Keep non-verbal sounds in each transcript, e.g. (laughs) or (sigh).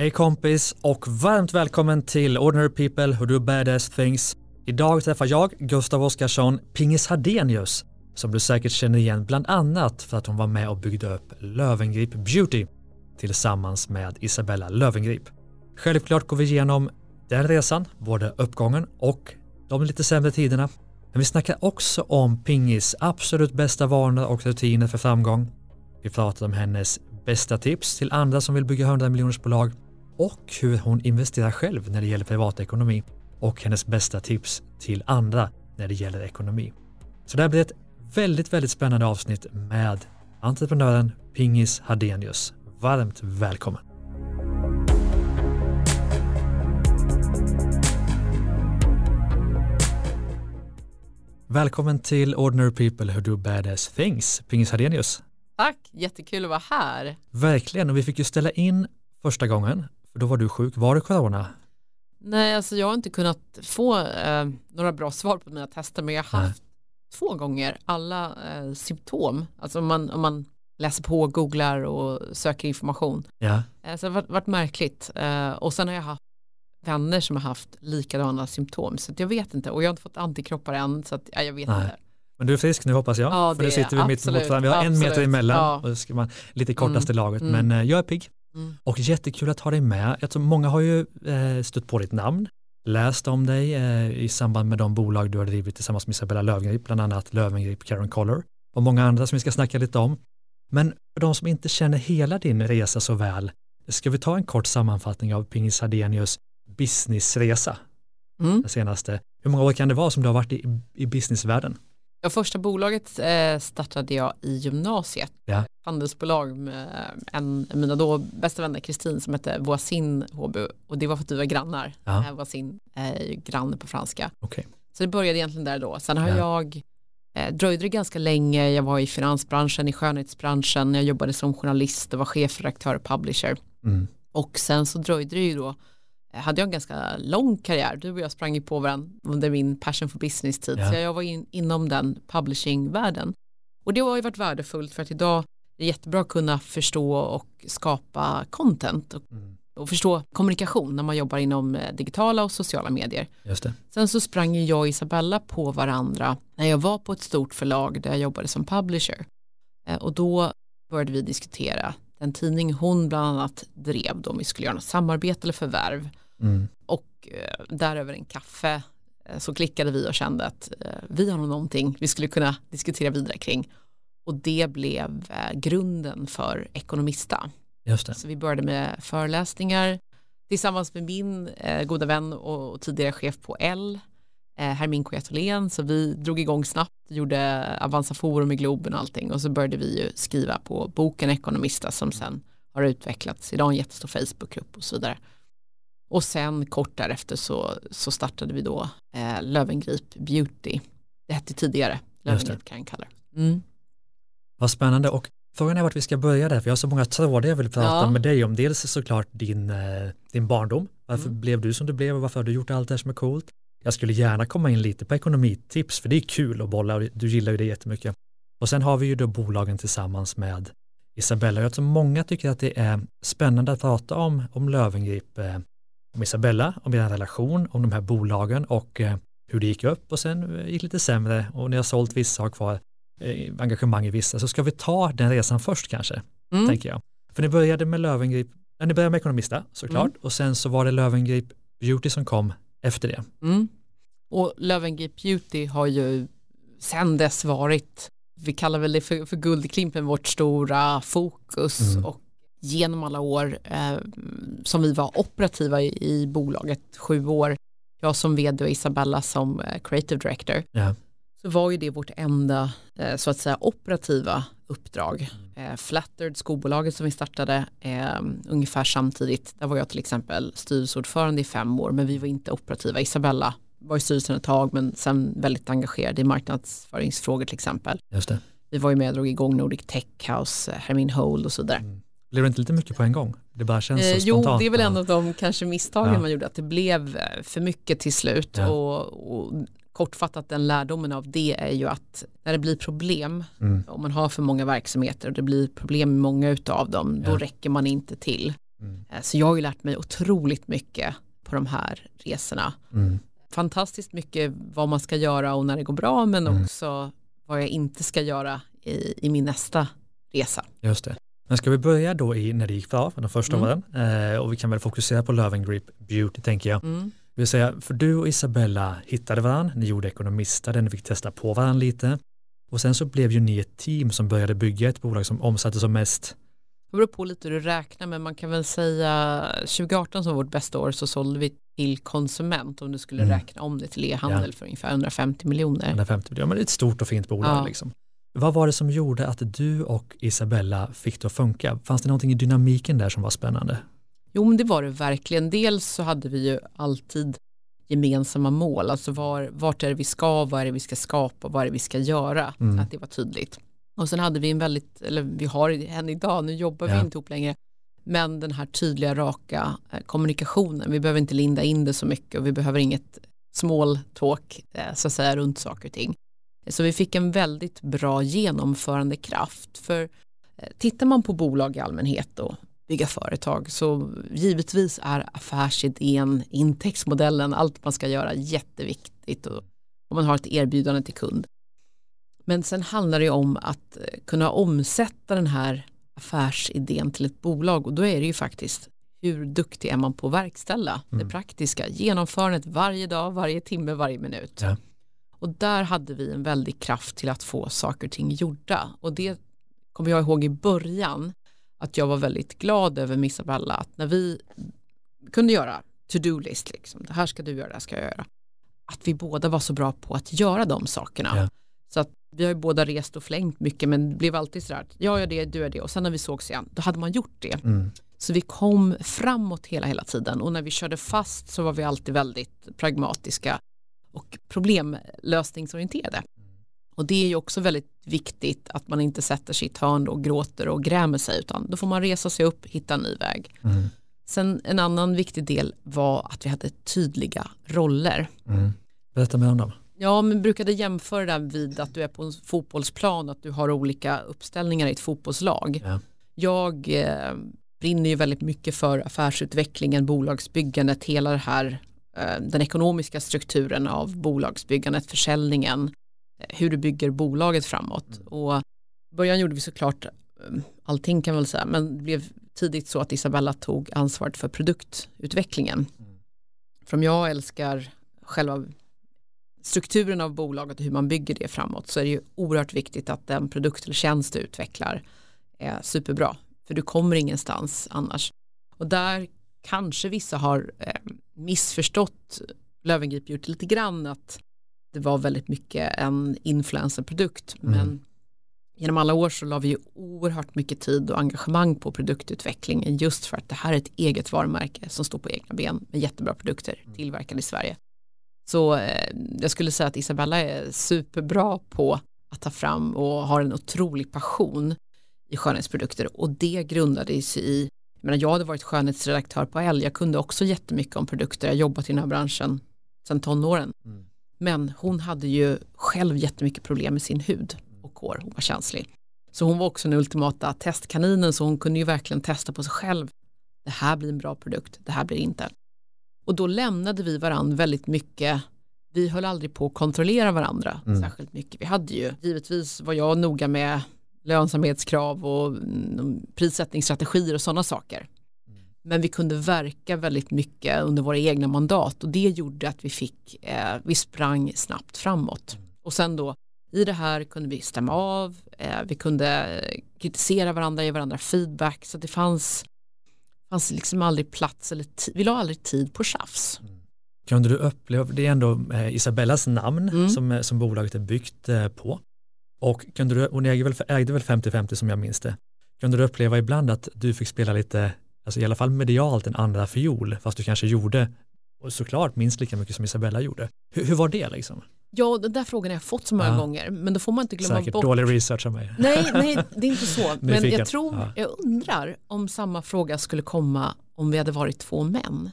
Hej kompis och varmt välkommen till Ordinary People Who Do Badass Things. Idag träffar jag, Gustav Oskarsson, Pingis Hadenius, som du säkert känner igen bland annat för att hon var med och byggde upp Lövengrip Beauty tillsammans med Isabella Lövengrip. Självklart går vi igenom den resan, både uppgången och de lite sämre tiderna. Men vi snackar också om Pingis absolut bästa vanor och rutiner för framgång. Vi pratar om hennes bästa tips till andra som vill bygga 100 miljoners bolag och hur hon investerar själv när det gäller privatekonomi och hennes bästa tips till andra när det gäller ekonomi. Så det här blir ett väldigt, väldigt spännande avsnitt med entreprenören Pingis Hadenius. Varmt välkommen! Välkommen till Ordinary People Who Do Badass Things, Pingis Hadenius. Tack, jättekul att vara här. Verkligen, och vi fick ju ställa in första gången, för då var du sjuk. Var det corona? Nej, alltså jag har inte kunnat få eh, några bra svar på mina tester, men jag har haft Nej. två gånger alla eh, symptom. Alltså om man, om man läser på, googlar och söker information. Ja. Eh, så det har varit, märkligt. Eh, och sen har jag haft vänner som har haft likadana symptom, så jag vet inte. Och jag har inte fått antikroppar än, så att, ja, jag vet Nej. inte. Men du är frisk nu hoppas jag. Ja, för nu sitter vi mitt emot varandra. Vi har absolut. en meter emellan Ja. och man lite kortaste Mm, laget. mm. Men eh, jag är pigg. Mm. Och jättekul att ha dig med. Jag tror många har ju eh, stött på ditt namn, läst om dig eh, i samband med de bolag du har drivit tillsammans med Isabella Löwengrip, bland annat Löwengrip Karen Collar och många andra som vi ska snacka lite om. Men för de som inte känner hela din resa så väl, ska vi ta en kort sammanfattning av Pingis Hadenius businessresa, Mm. den senaste. Hur många år kan det vara som du har varit i, i businessvärlden? Ja, första bolaget eh, startade jag i gymnasiet. Ja. Handelsbolag med en av mina då bästa vänner Kristin som hette Voisin HB och det var för att vi var grannar. Ja. Eh, Voisin är ju granne på franska. Okej. Så det började egentligen där då. Sen har Ja. jag eh, dröjde det ganska länge. Jag var i finansbranschen, i skönhetsbranschen. Jag jobbade som journalist och var chefredaktör och publisher. Mm. Och sen så dröjde det ju då hade jag en ganska lång karriär. Du och jag sprang ju på varandra under min passion for business-tid. Ja. Så jag var in, inom den publishing-världen. Och det har ju varit värdefullt för att idag är det jättebra att kunna förstå och skapa content och, Mm. och förstå kommunikation när man jobbar inom eh, digitala och sociala medier. Sen så sprang ju jag och Isabella på varandra när jag var på ett stort förlag där jag jobbade som publisher. Eh, Och då började vi diskutera den tidning hon bland annat drev då om vi skulle göra något samarbete eller förvärv. Mm. Och eh, där över en kaffe eh, så klickade vi och kände att eh, vi har nog någonting vi skulle kunna diskutera vidare kring. Och det blev eh, grunden för Ekonomista. Just det. Så vi började med föreläsningar tillsammans med min eh, goda vän och, och tidigare chef på L, Hermin Kujatolén. Så vi drog igång snabbt, gjorde Avanza Forum i Globen och allting. Och så började vi ju skriva på boken Ekonomista som sen har utvecklats. Idag en jättestor Facebookgrupp och så vidare. Och sen kort därefter så, så startade vi då eh, Lövengrip Beauty. Det hette tidigare Just det. Lövengrip Karen Color. Mm. Vad spännande och frågan är vart vi ska börja där, för jag har så många trådar jag vill prata Ja. med dig om. Dels såklart din, eh, din barndom, varför Mm. blev du som du blev och varför har du gjort allt det här som är coolt? Jag skulle gärna komma in lite på ekonomitips, för det är kul att bolla och du gillar ju det jättemycket. Och sen har vi ju då bolagen tillsammans med Isabella. Jag tror många tycker att det är spännande att prata om, om Lövengrip, eh, om Isabella, om er relation, om de här bolagen och eh, hur det gick upp och sen eh, gick lite sämre och ni har sålt vissa och kvar engagemang i vissa. Så ska vi ta den resan först kanske, Mm. tänker jag. För ni började med Lövengrip, ni började med Ekonomista såklart Mm. och sen så var det Lövengrip Beauty som kom efter det. Mm. Och Löwengrip Beauty har ju sen dess varit, vi kallar väl det för, för guldklimpen, vårt stora fokus Mm. och genom alla år eh, som vi var operativa i, i bolaget, sju år, jag som vd och Isabella som eh, creative director, Ja. Så var ju det vårt enda eh, så att säga operativa uppdrag. Mm. Eh, Flattered, skobolaget som vi startade eh, ungefär samtidigt, där var jag till exempel styrelseordförande i fem år men vi var inte operativa. Isabella var i styrelsen ett tag men sen väldigt engagerad i marknadsföringsfrågor till exempel. Just det. Vi var ju med och drog igång Nordic Tech House, Hermin Hold och så vidare. Mm. Blev det inte lite mycket på en gång? Det bara känns så Eh, spontant. jo, det är väl en av de kanske misstagen Ja. man gjorde, att det blev för mycket till slut. Ja. Och, och kortfattat den lärdomen av det är ju att när det blir problem, Mm. om man har för många verksamheter och det blir problem med många utav dem, då Ja. räcker man inte till. Mm. Eh, så jag har ju lärt mig otroligt mycket på de här resorna. Mm. Fantastiskt mycket vad man ska göra och när det går bra men mm. också vad jag inte ska göra i, i min nästa resa. Just det. Men ska vi börja då i när det gick bra för de första mm. åren eh, och vi kan väl fokusera på Love and Grip Beauty tänker jag. Mm. Vill säga, för du och Isabella hittade varandra, ni gjorde ekonomistade, ni fick testa på varandra lite och sen så blev ju ni ett team som började bygga ett bolag som omsatte som mest det beror på lite hur du räknar men man kan väl säga 2018 som vårt bästa år så sålde vi till konsument om du skulle mm. räkna om det till e-handel ja. för ungefär 150 miljoner. 150 miljoner, men det är ett stort och fint bolag ja. liksom. Vad var det som gjorde att du och Isabella fick det att funka? Fanns det någonting i dynamiken där som var spännande? Jo, men det var det verkligen. Dels så hade vi ju alltid gemensamma mål, alltså var, vart är det vi ska, vad är det vi ska skapa, vad är det vi ska göra, mm. att det var tydligt. Och sen hade vi en väldigt, eller vi har än idag, nu jobbar ja. vi inte ihop längre, men den här tydliga, raka eh, kommunikationen. Vi behöver inte linda in det så mycket och vi behöver inget small talk eh, så att säga runt saker och ting. Så vi fick en väldigt bra genomförandekraft. För eh, tittar man på bolag i allmänhet och bygga företag så givetvis är affärsidén, intäktsmodellen, allt man ska göra jätteviktigt och, och man har ett erbjudande till kund. Men sen handlar det om att eh, kunna omsätta den här affärsidén till ett bolag och då är det ju faktiskt hur duktig är man på att verkställa mm. det praktiska, genomförandet varje dag, varje timme, varje minut. Ja. Och där hade vi en väldig kraft till att få saker och ting gjorda. Och det kommer jag ihåg i början att jag var väldigt glad över med Isabella att när vi kunde göra to-do-list, liksom, det här ska du göra, det här ska jag göra. Att vi båda var så bra på att göra de sakerna. Ja. Så att vi har ju båda rest och flängt mycket men det blev alltid sådär att jag gör det, du gör det och sen när vi sågs igen då hade man gjort det. Mm. Så vi kom framåt hela hela tiden och när vi körde fast så var vi alltid väldigt pragmatiska och problemlösningsorienterade. Och det är ju också väldigt viktigt att man inte sätter sitt hörn och gråter och grämer sig utan då får man resa sig upp, hitta en ny väg. Mm. Sen en annan viktig del var att vi hade tydliga roller. Mm. Berätta mer om dem. Ja, men brukade jämföra det vid att du är på en fotbollsplan, att du har olika uppställningar i ett fotbollslag. Ja. Jag eh, brinner ju väldigt mycket för affärsutvecklingen, bolagsbyggandet, hela det här Eh, den ekonomiska strukturen av bolagsbyggandet, försäljningen, hur du bygger bolaget framåt. Mm. Och i början gjorde vi såklart eh, allting kan man väl säga, men det blev tidigt så att Isabella tog ansvaret för produktutvecklingen. Mm. För jag älskar själva strukturen av bolaget och hur man bygger det framåt så är det ju oerhört viktigt att den produkt eller tjänst du utvecklar är superbra. För du kommer ingenstans annars. Och där kanske vissa har eh, missförstått Löwengrip gjort lite grann att det var väldigt mycket en influencerprodukt mm. men genom alla år så la vi ju oerhört mycket tid och engagemang på produktutvecklingen just för att det här är ett eget varumärke som står på egna ben med jättebra produkter mm. tillverkade i Sverige. Så eh, jag skulle säga att Isabella är superbra på att ta fram och har en otrolig passion i skönhetsprodukter och det grundade sig i jag, menar, jag hade varit skönhetsredaktör på L, jag kunde också jättemycket om produkter, jag har jobbat i den här branschen sedan tonåren. Mm. Men hon hade ju själv jättemycket problem med sin hud och hår, hon var känslig. Så hon var också den ultimata testkaninen så hon kunde ju verkligen testa på sig själv. Det här blir en bra produkt, det här blir inte. Och då lämnade vi varandra väldigt mycket vi höll aldrig på att kontrollera varandra mm. särskilt mycket. Vi hade ju, givetvis var jag noga med lönsamhetskrav och mm, prissättningsstrategier och sådana saker. Men vi kunde verka väldigt mycket under våra egna mandat och det gjorde att vi fick, eh, vi sprang snabbt framåt. Och sen då i det här kunde vi stämma av, eh, vi kunde kritisera varandra, ge varandra feedback så det fanns, fanns liksom aldrig plats eller vi la aldrig tid på tjafs. Kunde du uppleva, det är ändå eh, Isabellas namn mm. som, eh, som bolaget är byggt eh, på. Och kunde du, väl, ägde väl 50-50 som jag minns det. Kunde du uppleva ibland att du fick spela lite, alltså i alla fall medialt en andra fiol, fast du kanske gjorde, och såklart minst lika mycket som Isabella gjorde. Hur, hur var det liksom? Ja, den där frågan har jag fått så många ja. gånger, men då får man inte glömma Säkert bort. dålig research av mig. Nej, nej, (laughs) det är inte så. men jag tror, ja. jag undrar om samma fråga skulle komma om vi hade varit två män.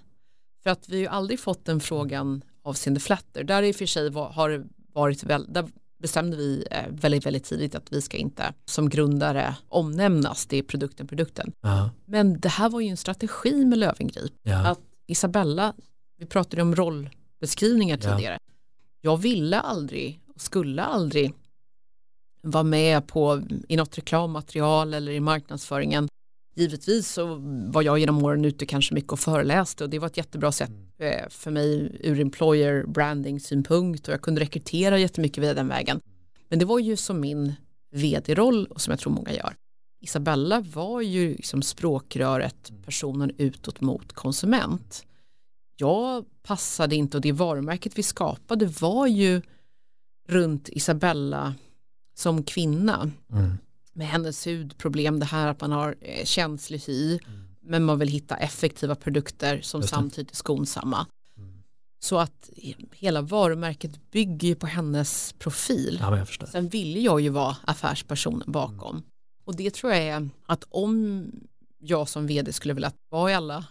För att vi har ju aldrig fått den frågan avseende flatter. Där i och för sig var, har det varit väl, där bestämde vi eh, väldigt, väldigt tidigt att vi ska inte som grundare omnämnas, det är produkten, produkten. Ja. Men det här var ju en strategi med Lövengrip. Ja. Att Isabella, vi pratade om rollbeskrivningar Ja. tidigare. Jag ville aldrig och skulle aldrig vara med på i något reklammaterial eller i marknadsföringen. Givetvis så var jag genom åren ute kanske mycket och föreläste och det var ett jättebra sätt eh, för mig ur employer branding synpunkt och jag kunde rekrytera jättemycket via den vägen. Men det var ju som min vd-roll och som jag tror många gör. Isabella var ju liksom språkröret, personen utåt mot konsument. Jag passade inte och det varumärket vi skapade var ju runt Isabella som kvinna Mm. Med hennes hudproblem, det här att man har eh, känslig hy men man vill hitta effektiva produkter som samtidigt är skonsamma. Så att hela varumärket bygger ju på hennes profil. ja, jag. Sen ville jag ju vara affärspersonen bakom. Och det tror jag är att om jag som vd skulle vilja vara i alla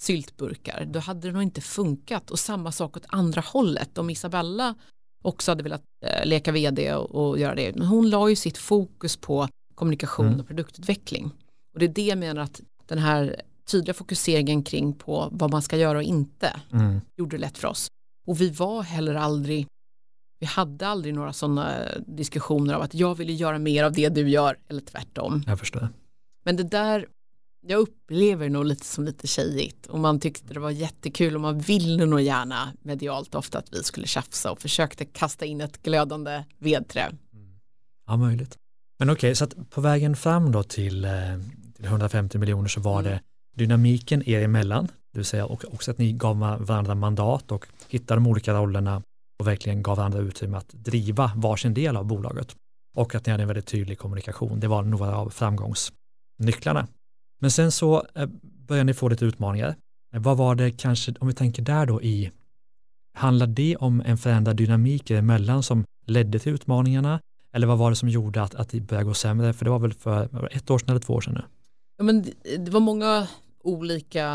syltburkar, då hade det nog inte funkat. Och samma sak åt andra hållet. Om Isabella också hade velat eh, leka vd och, och göra det. Men hon la ju sitt fokus på kommunikation Mm. och produktutveckling. Och det är det jag menar att den här tydliga fokuseringen kring på vad man ska göra och inte Mm. gjorde det lätt för oss. Och vi var heller aldrig, vi hade aldrig några sådana diskussioner av att jag vill göra mer av det du gör eller tvärtom. Jag förstår. Men det där, jag upplever nog lite som lite tjejigt och man tyckte det var jättekul och man ville nog gärna medialt ofta att vi skulle tjafsa och försökte kasta in ett glödande vedträ. Ja, möjligt. Men okej, så att på vägen fram då till, eh, till 150 miljoner så var Mm. det dynamiken er emellan, det vill säga och- också att ni gav varandra mandat och hittade de olika rollerna och verkligen gav varandra utrymme att driva varsin del av bolaget. Och att ni hade en väldigt tydlig kommunikation. Det var några av framgångsnycklarna. Men sen så eh, började ni få lite utmaningar. Eh, Vad var det kanske, om vi tänker där då i, handlar det om en förändrad dynamik emellan som ledde till utmaningarna? Eller vad var det som gjorde att, att det började gå sämre? För det var väl för ett år sedan eller två år sedan nu? Ja, men det- var många olika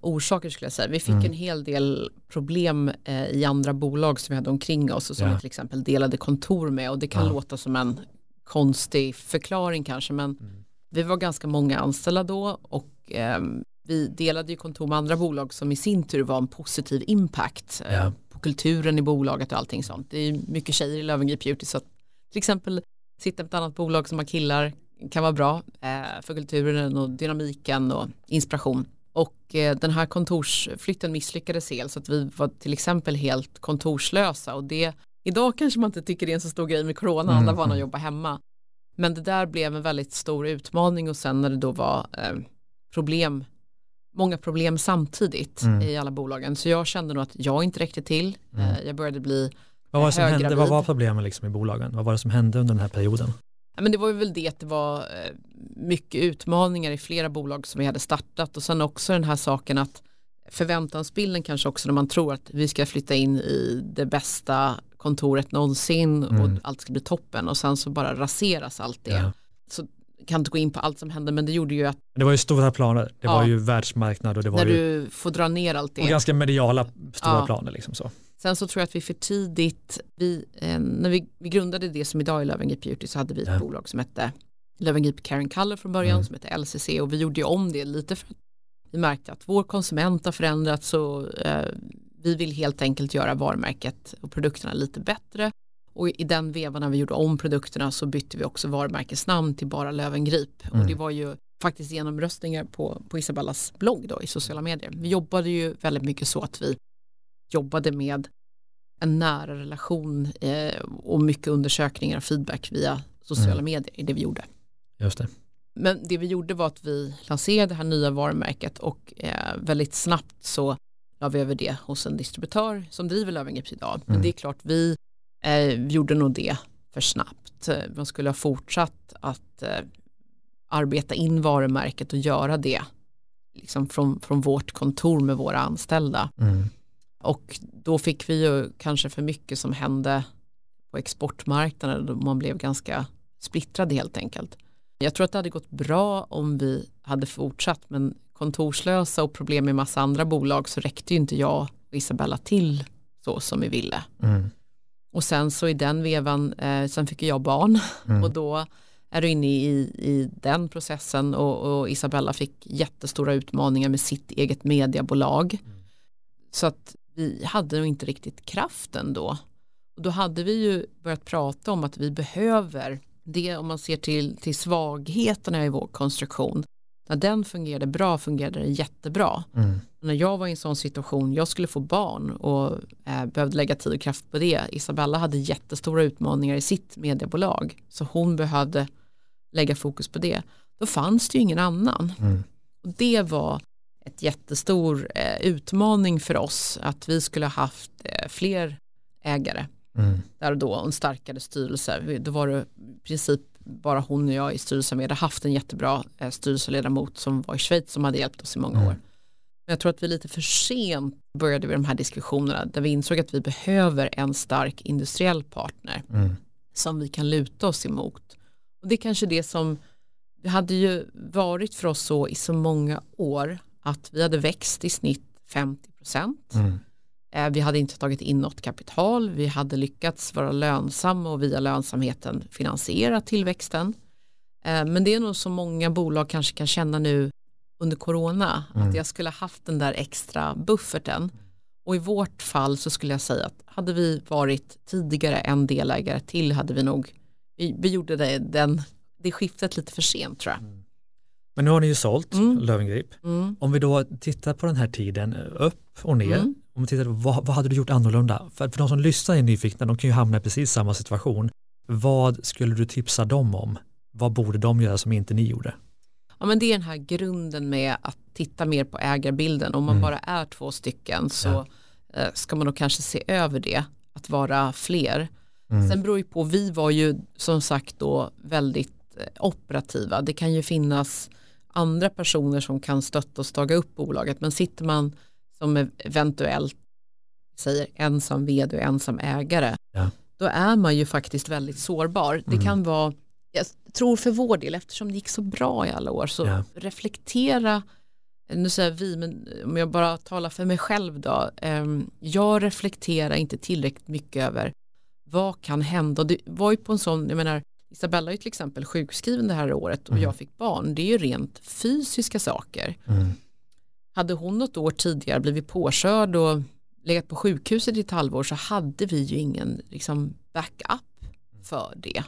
orsaker skulle jag säga. Vi fick Mm. en hel del problem eh, i andra bolag som vi hade omkring oss och som Ja. vi till exempel delade kontor med och det kan Ja. låta som en konstig förklaring kanske men Mm. vi var ganska många anställda då och ehm, vi delade ju kontor med andra bolag som i sin tur var en positiv impact eh, Ja. på kulturen i bolaget och allting sånt. Det är mycket tjejer i Löwengrip Beauty så att till exempel sitta på ett annat bolag som har killar kan vara bra eh, för kulturen och dynamiken och inspiration. Och eh, den här kontorsflytten misslyckades helt så att vi var till exempel helt kontorslösa och det idag kanske man inte tycker det är en så stor grej med corona, alla var vana att jobba hemma. Men det där blev en väldigt stor utmaning och sen när det då var eh, problem, många problem samtidigt Mm. i alla bolagen så jag kände nog att jag inte räckte till. Mm. Eh, jag började bli Vad var det som hände? Vad var problemen liksom i bolagen? Vad var det som hände under den här perioden? Ja, men det var ju väl det att det var eh, mycket utmaningar i flera bolag som vi hade startat och sen också den här saken att förväntansbilden kanske också när man tror att vi ska flytta in i det bästa kontoret någonsin Mm. och allt ska bli toppen och sen så bara raseras allt det. Ja. Så kan inte gå in på allt som hände men det gjorde ju att Det var ju stora planer. Det Ja. var ju världsmarknad och det var när ju du får dra ner allt och det. ganska mediala stora Ja. planer liksom så. Sen så tror jag att vi för tidigt, vi, eh, när vi, vi grundade det som idag är Löwengrip Beauty så hade vi ett Ja. bolag som hette Löwengrip Karen Color från början Mm. som hette LCC och vi gjorde ju om det lite för att vi märkte att vår konsument har förändrats så eh, vi vill helt enkelt göra varumärket och produkterna lite bättre och i den vevan när vi gjorde om produkterna så bytte vi också varumärkesnamn till bara Löwengrip Mm. och det var ju faktiskt genomröstningar på, på Isabellas blogg då i sociala medier. Vi jobbade ju väldigt mycket så att vi jobbade med en nära relation eh, och mycket undersökningar och feedback via sociala Mm. medier i det vi gjorde. Just det. Men det vi gjorde var att vi lanserade det här nya varumärket och eh, väldigt snabbt så la vi över det hos en distributör som driver Löwengrip idag. Men Mm. det är klart vi eh, gjorde nog det för snabbt. Man skulle ha fortsatt att eh, arbeta in varumärket och göra det liksom från, från vårt kontor med våra anställda. Mm. Och då fick vi ju kanske för mycket som hände på exportmarknaden och man blev ganska splittrad helt enkelt. Jag tror att det hade gått bra om vi hade fortsatt men kontorslösa och problem med massa andra bolag så räckte ju inte jag och Isabella till så som vi ville. Mm. Och sen så i den vevan, eh, sen fick jag barn Mm. och då är du inne i, i den processen och, och Isabella fick jättestora utmaningar med sitt eget mediebolag. Så att vi hade nog inte riktigt kraften då. Och då hade vi ju börjat prata om att vi behöver det om man ser till, till svagheterna i vår konstruktion. När den fungerade bra fungerade den jättebra. Mm. När jag var i en sån situation, jag skulle få barn och eh, behövde lägga tid och kraft på det. Isabella hade jättestora utmaningar i sitt mediebolag. Så hon behövde lägga fokus på det. Då fanns det ju ingen annan. Mm. Och det var ett jättestor eh, utmaning för oss att vi skulle ha haft eh, fler ägare Mm. där och då och en starkare styrelse. Då var det i princip bara hon och jag i styrelsen. Vi hade haft en jättebra eh, styrelseledamot som var i Schweiz som hade hjälpt oss i många Mm. år. Men jag tror att vi lite för sent började med de här diskussionerna där vi insåg att vi behöver en stark industriell partner Mm. som vi kan luta oss emot. Och det är kanske det som det hade ju varit för oss så i så många år att vi hade växt i snitt 50 procent. Mm. Eh, Vi hade inte tagit in något kapital, vi hade lyckats vara lönsamma och via lönsamheten finansiera tillväxten. Eh, Men det är nog så många bolag kanske kan känna nu under corona Mm. att jag skulle ha haft den där extra bufferten. Och i vårt fall så skulle jag säga att hade vi varit tidigare en delägare till hade vi nog, vi, vi gjorde det, den, det skiftet lite för sent tror jag. Men nu har ni ju sålt Mm. Löwengrip. Mm. Om vi då tittar på den här tiden, upp och ner, Mm. om vi tittar på vad, vad hade du gjort annorlunda? För, för de som lyssnar är nyfikna, de kan ju hamna i precis samma situation. Vad skulle du tipsa dem om? Vad borde de göra som inte ni gjorde? Ja men det är den här grunden med att titta mer på ägarbilden. Om man Mm. bara är två stycken så Ja. eh, ska man då kanske se över det, att vara fler. Mm. Sen beror ju på, vi var ju som sagt då väldigt eh, operativa. Det kan ju finnas andra personer som kan stötta och staga upp bolaget. Men sitter man som ev- eventuellt säger ensam vd och ensam ägare, Ja. då är man ju faktiskt väldigt sårbar. Det Mm. kan vara, jag tror för vår del, eftersom det gick så bra i alla år, så Ja. reflektera nu säger vi, men om jag bara talar för mig själv då, ehm, jag reflekterar inte tillräckligt mycket över vad kan hända. Och Det var ju på en sån, jag menar, Isabella är till exempel sjukskriven det här året och Mm. jag fick barn. Det är ju rent fysiska saker. Mm. Hade hon något år tidigare blivit påkörd och legat på sjukhuset i ett halvår så hade vi ju ingen liksom, backup för det.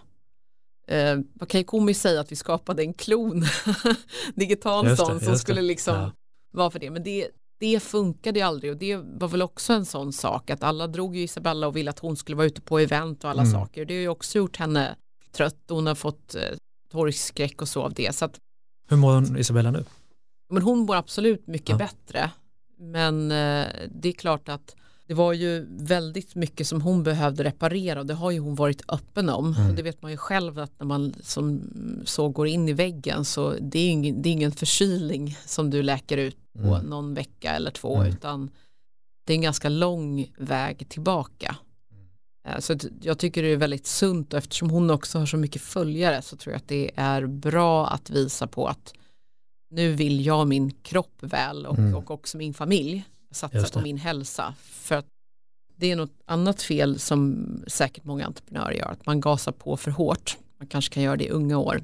Eh, man kan ju komiskt säga att vi skapade en klon, (laughs) digital Just det, sån som just skulle det. liksom Ja. vara för det. Men det, det funkade ju aldrig och det var väl också en sån sak att alla drog ju Isabella och ville att hon skulle vara ute på event och alla Mm. saker. Det har ju också gjort henne trött och hon har fått eh, torgskräck och så av det. Så att, Hur mår hon, Isabella nu? men hon mår absolut mycket Ja. bättre. Men eh, det är klart att det var ju väldigt mycket som hon behövde reparera och det har ju hon varit öppen om. Mm. Det vet man ju själv att när man som så går in i väggen så det är ingen, det är ingen förkylning som du läker ut på Mm. någon vecka eller två Mm. utan det är en ganska lång väg tillbaka. Eh, Så jag tycker det är väldigt sunt och eftersom hon också har så mycket följare så tror jag att det är bra att visa på att nu vill jag min kropp väl och, Mm. och också min familj satsa på min hälsa. För att det är något annat fel som säkert många entreprenörer gör, att man gasar på för hårt. Man kanske kan göra det i unga år.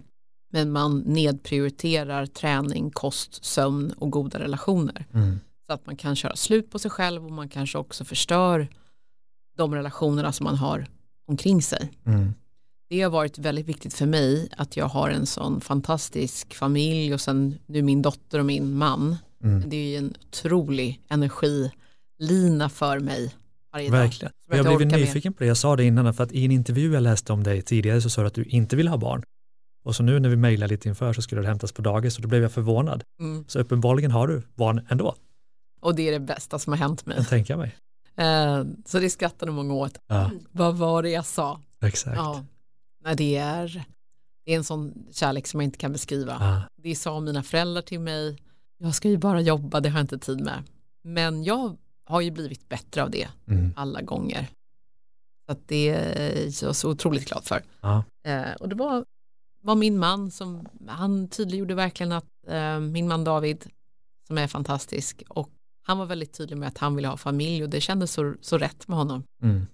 Men man nedprioriterar träning, kost, sömn och goda relationer. Mm. Så att man kan köra slut på sig själv och man kanske också förstör de relationerna som man har omkring sig. Mm. Det har varit väldigt viktigt för mig att jag har en sån fantastisk familj och sen nu min dotter och min man. Mm. Det är ju en otrolig energilina för mig varje dag. Verkligen. Som jag Jag blivit orkar med. nyfiken på det. Jag sa det innan, för att i en intervju jag läste om dig tidigare så sa du att du inte vill ha barn. Och så nu när vi mejlade lite inför så skulle det hämtas på dagis och då blev jag förvånad. Mm. Så uppenbarligen har du barn ändå, Och det är det bästa som har hänt mig. kan tänka mig. Eh, så det skrattade många åt. Ja, Vad var det jag sa? exakt. Ja, Nej, det, är, det är en sån kärlek som jag inte kan beskriva. Ja. Det sa mina föräldrar till mig. Jag ska ju bara jobba, det har jag inte tid med. Men jag har ju blivit bättre av det Mm. alla gånger. Så att det är jag så otroligt glad för. Ja. Eh, och det var, var min man som, han tydliggjorde verkligen att eh, min man David, som är fantastisk, och han var väldigt tydlig med att han ville ha familj och det kändes så, så rätt med honom. Mm.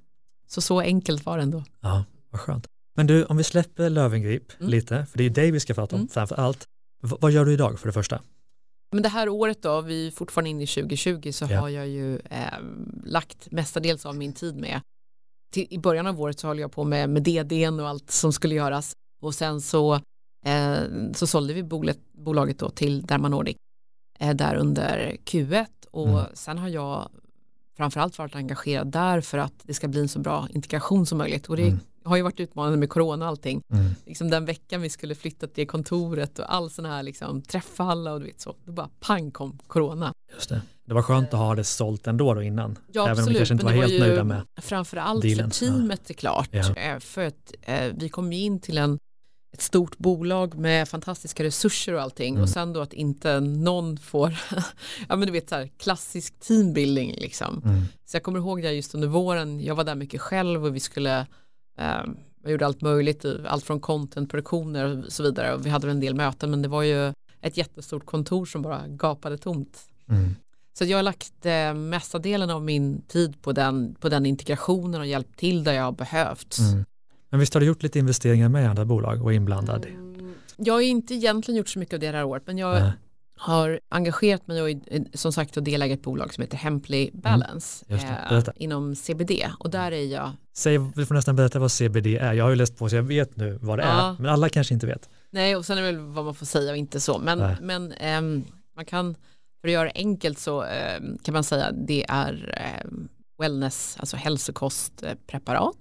Så så enkelt var det ändå. Ja, vad skönt. Men du, om vi släpper Lövengrip Mm. lite, för det är dig vi ska prata om Mm. framför allt. V- vad gör du idag för det första? Men det här året då, vi är fortfarande inne i 2020 så Ja. har jag ju eh, lagt mestadels av min tid med till, i början av året så höll jag på med, med DDn och allt som skulle göras och sen så, eh, så sålde vi bolet, bolaget då till Derma Nordic där under Q1 och Mm. sen har jag framförallt varit engagerad där för att det ska bli en så bra integration som möjligt och det Mm. har ju varit utmanande med corona och allting Mm. liksom den veckan vi skulle flytta till kontoret och all sån här liksom träffa alla och du vet så, då bara pang kom corona. Just det. det var skönt att ha det sålt ändå då innan. Ja Även om vi absolut, kanske inte var helt var ju nöjda med framförallt dealen. för teamet är klart, Ja. eh, för att eh, vi kom ju in till en ett stort bolag med fantastiska resurser och allting Mm. och sen då att inte någon får, (laughs) ja men du vet så här klassisk teambuilding liksom. Mm. Så jag kommer ihåg det just under våren, jag var där mycket själv och vi skulle, eh, jag gjorde allt möjligt, allt från contentproduktioner och så vidare och vi hade en del möten men det var ju ett jättestort kontor som bara gapade tomt. Mm. Så jag har lagt eh, mesta delen av min tid på den, på den integrationen och hjälpt till där jag har behövt. Mm. Men visst har du gjort lite investeringar med i andra bolag och är inblandad? Mm, Jag har inte egentligen gjort så mycket av det här året men jag Nej. har engagerat mig och är, som sagt och delägare i ett bolag som heter Hemply Balance Mm. Just det. eh, inom CBD och där är jag Säg, du får nästan berätta vad CBD är. Jag har ju läst på så jag vet nu vad det Ja. är, men alla kanske inte vet. Nej, och sen är det väl vad man får säga och inte så. Men, Nej. men ehm, man kan, för att göra det enkelt så ehm, kan man säga det är ehm, wellness, alltså hälsokostpreparat.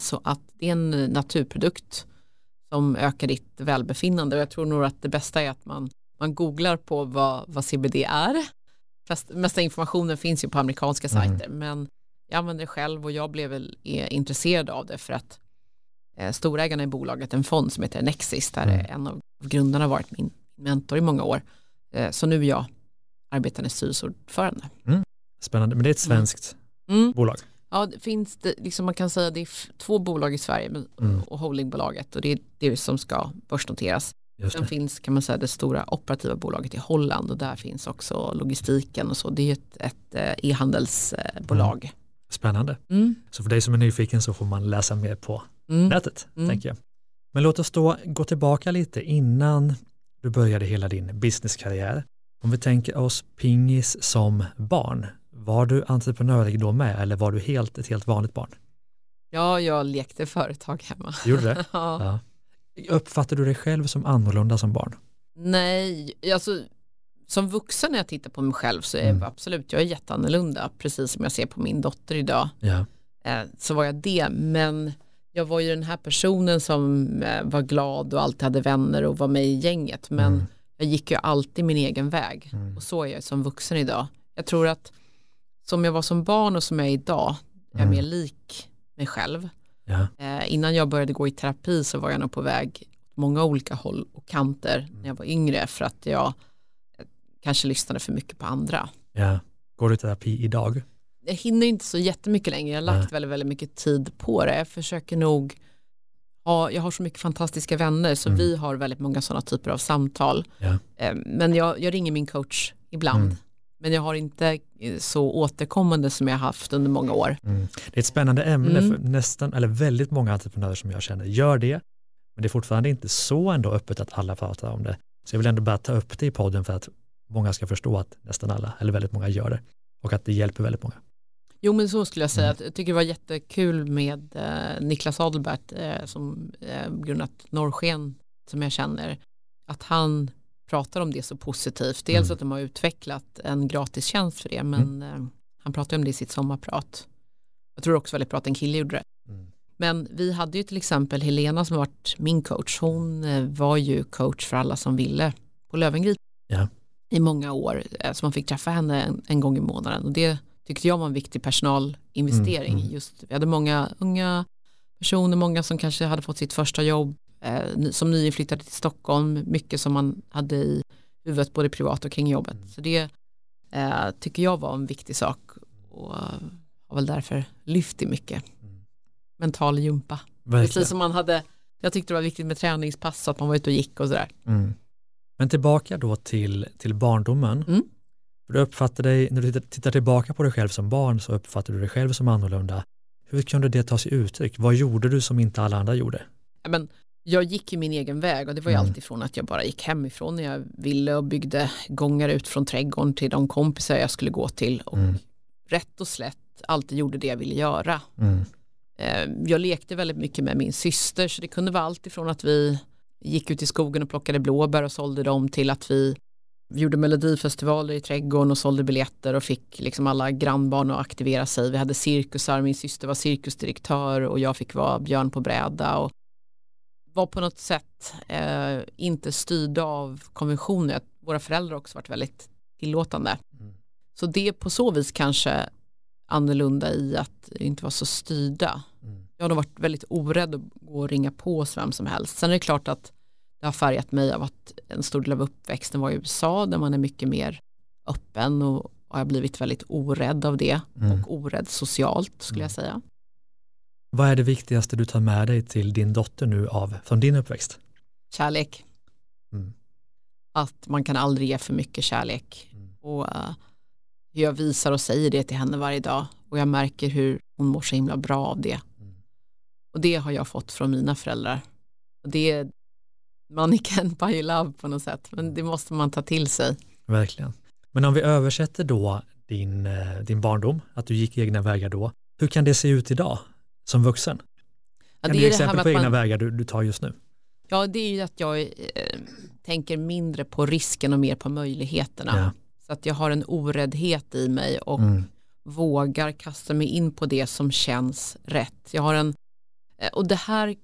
Mm. Så att det är en naturprodukt som ökar ditt välbefinnande. Och jag tror nog att det bästa är att man, man googlar på vad, vad CBD är. Fast mesta informationen finns ju på amerikanska Mm. sajter. Men jag använder det själv och jag blev väl är intresserad av det för att eh, storägarna i bolaget, en fond som heter Nexis, där Mm. en av grundarna har varit min mentor i många år. Eh, så nu är jag arbetande styrelseordförande. Spännande, men det är ett svenskt Mm. bolag. Ja, det finns det, liksom man kan säga det är två bolag i Sverige Mm. och holdingbolaget och det är det som ska börsnoteras. Sen finns kan man säga det stora operativa bolaget i Holland och där finns också logistiken och så. Det är ett, eh, e-handelsbolag. Spännande. Mm. Så för dig som är nyfiken så får man läsa mer på Mm. nätet, Mm. tänker jag. Men låt oss då gå tillbaka lite innan du började hela din businesskarriär. Om vi tänker oss pingis som barn, var du entreprenörig då med eller var du helt, ett helt vanligt barn? Ja, jag lekte företag hemma. Gjorde det? (laughs) ja. Ja. Uppfattade du dig själv som annorlunda som barn? Nej, alltså som vuxen när jag tittar på mig själv så är Mm. jag absolut, jag är jätteannorlunda, precis som jag ser på min dotter idag. Ja. Eh, så var jag det, men jag var ju den här personen som eh, var glad och alltid hade vänner och var med i gänget, men Mm. jag gick ju alltid min egen väg Mm. och så är jag som vuxen idag. Jag tror att som jag var som barn och som jag är idag är jag Mm. mer lik mig själv. Ja. Eh, innan jag började gå i terapi så var jag nog på väg många olika håll och kanter när jag var yngre för att jag eh, kanske lyssnade för mycket på andra. ja. Går du i terapi idag? Jag hinner inte så jättemycket längre, jag har lagt Nej. väldigt, väldigt mycket tid på det. Jag försöker nog ha, jag har så mycket fantastiska vänner så Mm. vi har väldigt många sådana typer av samtal. Ja. Eh, Men jag, jag ringer min coach ibland. Men jag har inte eh, så återkommande som jag har haft under många år. Mm. Det är ett spännande ämne Mm. för nästan, eller väldigt många entreprenörer som jag känner gör det, men det är fortfarande inte så ändå öppet att alla pratar om det. Så jag vill ändå bara ta upp det i podden för att många ska förstå att nästan alla, eller väldigt många gör det och att det hjälper väldigt många. Jo men så skulle jag säga, Mm. att jag tycker det var jättekul med eh, Niklas Adelbert eh, som eh, grundat Norrsken som jag känner, att han pratar om det så positivt. Dels Mm. att de har utvecklat en gratistjänst för det, men eh, han pratar om det i sitt sommarprat. Jag tror också väldigt bra att en kille gjorde det. Men vi hade ju till exempel Helena som har varit min coach. Hon eh, var ju coach för alla som ville på Lövengrip Ja. i många år. eh, Så man fick träffa henne en, en gång i månaden. Och det tyckte jag var en viktig personalinvestering. Mm, mm. Just, vi hade många unga personer, många som kanske hade fått sitt första jobb eh, som nyinflyttade till Stockholm. Mycket som man hade i huvudet både privat och kring jobbet. Mm. Så det eh, tycker jag var en viktig sak och har väl därför lyft i mycket. Mm. Mental jumpa. Verkligen. Precis som man hade, jag tyckte det var viktigt med träningspass så att man var ute och gick och sådär. Mm. Men tillbaka då till, till barndomen. Mm. Du uppfattar dig, när du tittar tillbaka på dig själv som barn så uppfattar du dig själv som annorlunda. Hur kunde det ta sig uttryck? Vad gjorde du som inte alla andra gjorde? Men jag gick ju min egen väg och det var ju Mm. alltid från att jag bara gick hemifrån när jag ville och byggde gångar ut från trädgården till de kompisar jag skulle gå till och Mm. rätt och slätt alltid gjorde det jag ville göra. Mm. Eh, Jag lekte väldigt mycket med min syster så det kunde vara allt ifrån att vi gick ut i skogen och plockade blåbär och sålde dem till att vi gjorde melodifestivaler i trädgården och sålde biljetter och fick liksom alla grannbarn att aktivera sig. Vi hade cirkusar, min syster var cirkusdirektör och jag fick vara björn på bräda och var på något sätt eh, inte styrda av konventioner. Våra föräldrar har också varit väldigt tillåtande. Mm. Så det är på så vis kanske annorlunda i att inte vara så styrda. Mm. Jag har nog varit väldigt orädd att gå och ringa på hos vem som helst. Sen är det klart att det har färgat mig av att en stor del av uppväxten var i USA där man är mycket mer öppen och har blivit väldigt orädd av det Mm. och orädd socialt skulle jag säga. Vad är det viktigaste du tar med dig till din dotter nu av från din uppväxt? Kärlek, Mm. att man kan aldrig ge för mycket kärlek Mm. och hur jag visar och säger det till henne varje dag och jag märker hur hon mår så himla bra av det. Mm. Och det har jag fått från mina föräldrar. Och det är money can buy love på något sätt, men det måste man ta till sig. Verkligen. Men om vi översätter då din, eh, din barndom, att du gick egna vägar då, hur kan det se ut idag som vuxen? Ja, Kan det du är ge exempel på egna man, vägar du, du tar just nu? ja, det är ju att jag eh, tänker mindre på risken och mer på möjligheterna. Ja. Så att jag har en oräddhet i mig och Mm. vågar kasta mig in på det som känns rätt. Jag har en, eh, och det här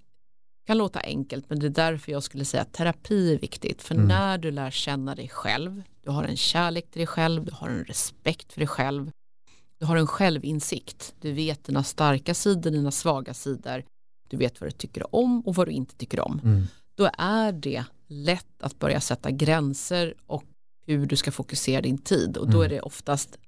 kan låta enkelt men det är därför jag skulle säga att terapi är viktigt. För Mm. när du lär känna dig själv, du har en kärlek till dig själv, du har en respekt för dig själv, du har en självinsikt, du vet dina starka sidor, dina svaga sidor, du vet vad du tycker om och vad du inte tycker om. Mm. Då är det lätt att börja sätta gränser och hur du ska fokusera din tid och då Mm. är det oftast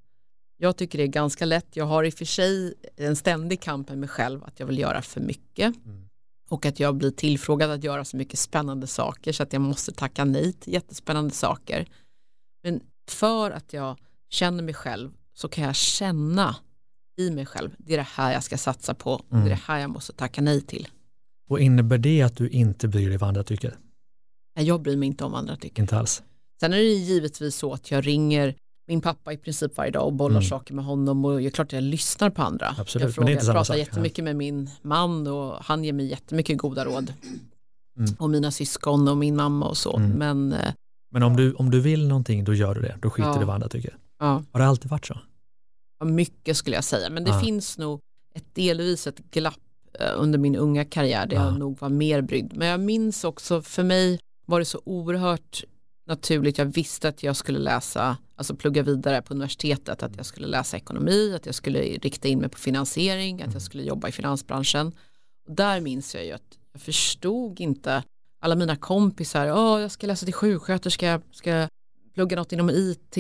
jag tycker det är ganska lätt. Jag har i och för sig en ständig kamp med mig själv att jag vill göra för mycket Mm. och att jag blir tillfrågad att göra så mycket spännande saker så att jag måste tacka nej till jättespännande saker. Men för att jag känner mig själv så kan jag känna i mig själv, det är det här jag ska satsa på, och det är Mm. det här jag måste tacka nej till. Och innebär det att du inte bryr dig vad andra tycker? Nej, Jag bryr mig inte om vad andra tycker. Inte alls. Sen är det givetvis så att jag ringer min pappa i princip varje dag och bollar Mm. saker med honom och det är klart jag lyssnar på andra. Absolut, jag men frågar, det är inte samma pratar sak. jättemycket med min man och han ger mig jättemycket goda råd. Mm. Och mina syskon och min mamma och så. Mm. Men eh, Men om du, om du vill någonting, då gör du det. Då skiter Ja. du vad andra tycker. Ja, Har det alltid varit så? mycket skulle jag säga. Men det Ja. finns nog ett delvis ett glapp eh, under min unga karriär där Ja. jag nog var mer brydd. Men jag minns också, för mig var det så oerhört naturligt. Jag visste att jag skulle läsa, alltså plugga vidare på universitetet, att jag skulle läsa ekonomi, att jag skulle rikta in mig på finansiering, att jag skulle jobba i finansbranschen. Och där minns jag ju att jag förstod inte alla mina kompisar, oh, jag ska läsa till sjuksköterska, ska jag plugga något inom IT,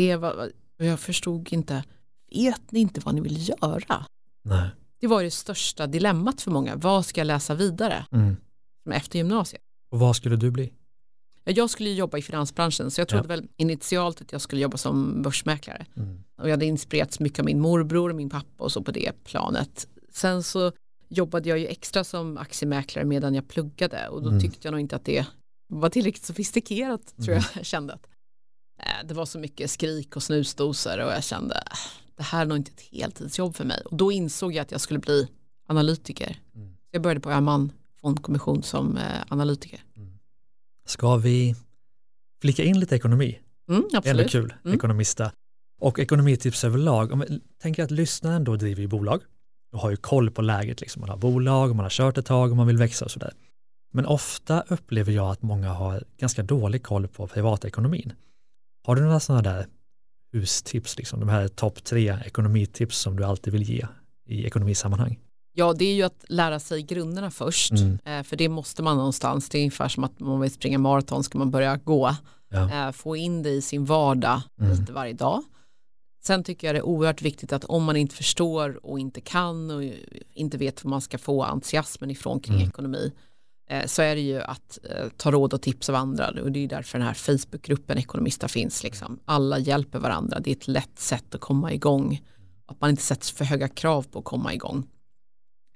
och jag förstod inte, vet ni inte vad ni vill göra? Nej. Det var det största dilemmat för många, vad ska jag läsa vidare Mm. efter gymnasiet? Och vad skulle du bli? Ja, Jag skulle jobba i finansbranschen så jag trodde väl initialt att jag skulle jobba som börsmäklare. Mm. Och jag hade inspirerats mycket av min morbror och min pappa och så på det planet. Sen så jobbade jag ju extra som aktiemäklare medan jag pluggade och då Mm. tyckte jag nog inte att det var tillräckligt sofistikerat tror Mm. jag jag (laughs) kände att det var så mycket skrik och snusdosor och jag kände äh, det här är nog inte ett heltidsjobb för mig och då insåg jag att jag skulle bli analytiker. Mm. Jag började på Öhman fondkommission som eh, analytiker. Ska vi flika in lite ekonomi? Mm, Det är ändå absolut. kul, Mm. ekonomista. Och ekonomitips överlag. Om jag tänker att lyssnaren då driver ju bolag och har ju koll på läget. Liksom. Man har bolag man har kört ett tag och man vill växa och sådär. Men ofta upplever jag att många har ganska dålig koll på privatekonomin. Har du några sådana där hustips, liksom, de här topp tre ekonomitips som du alltid vill ge i ekonomisammanhang? Ja, det är ju att lära sig grunderna först, Mm. eh, för det måste man någonstans. Det är ungefär som att man vill springa maraton ska man börja gå. Ja. Eh, få in det i sin vardag Mm. lite varje dag. Sen tycker jag det är oerhört viktigt att om man inte förstår och inte kan och inte vet hur man ska få entusiasmen ifrån kring Mm. ekonomi så är det ju att eh, ta råd och tips av andra och det är därför den här Facebookgruppen Ekonomista finns. Liksom. Alla hjälper varandra, det är ett lätt sätt att komma igång. Att man inte sätter för höga krav på att komma igång.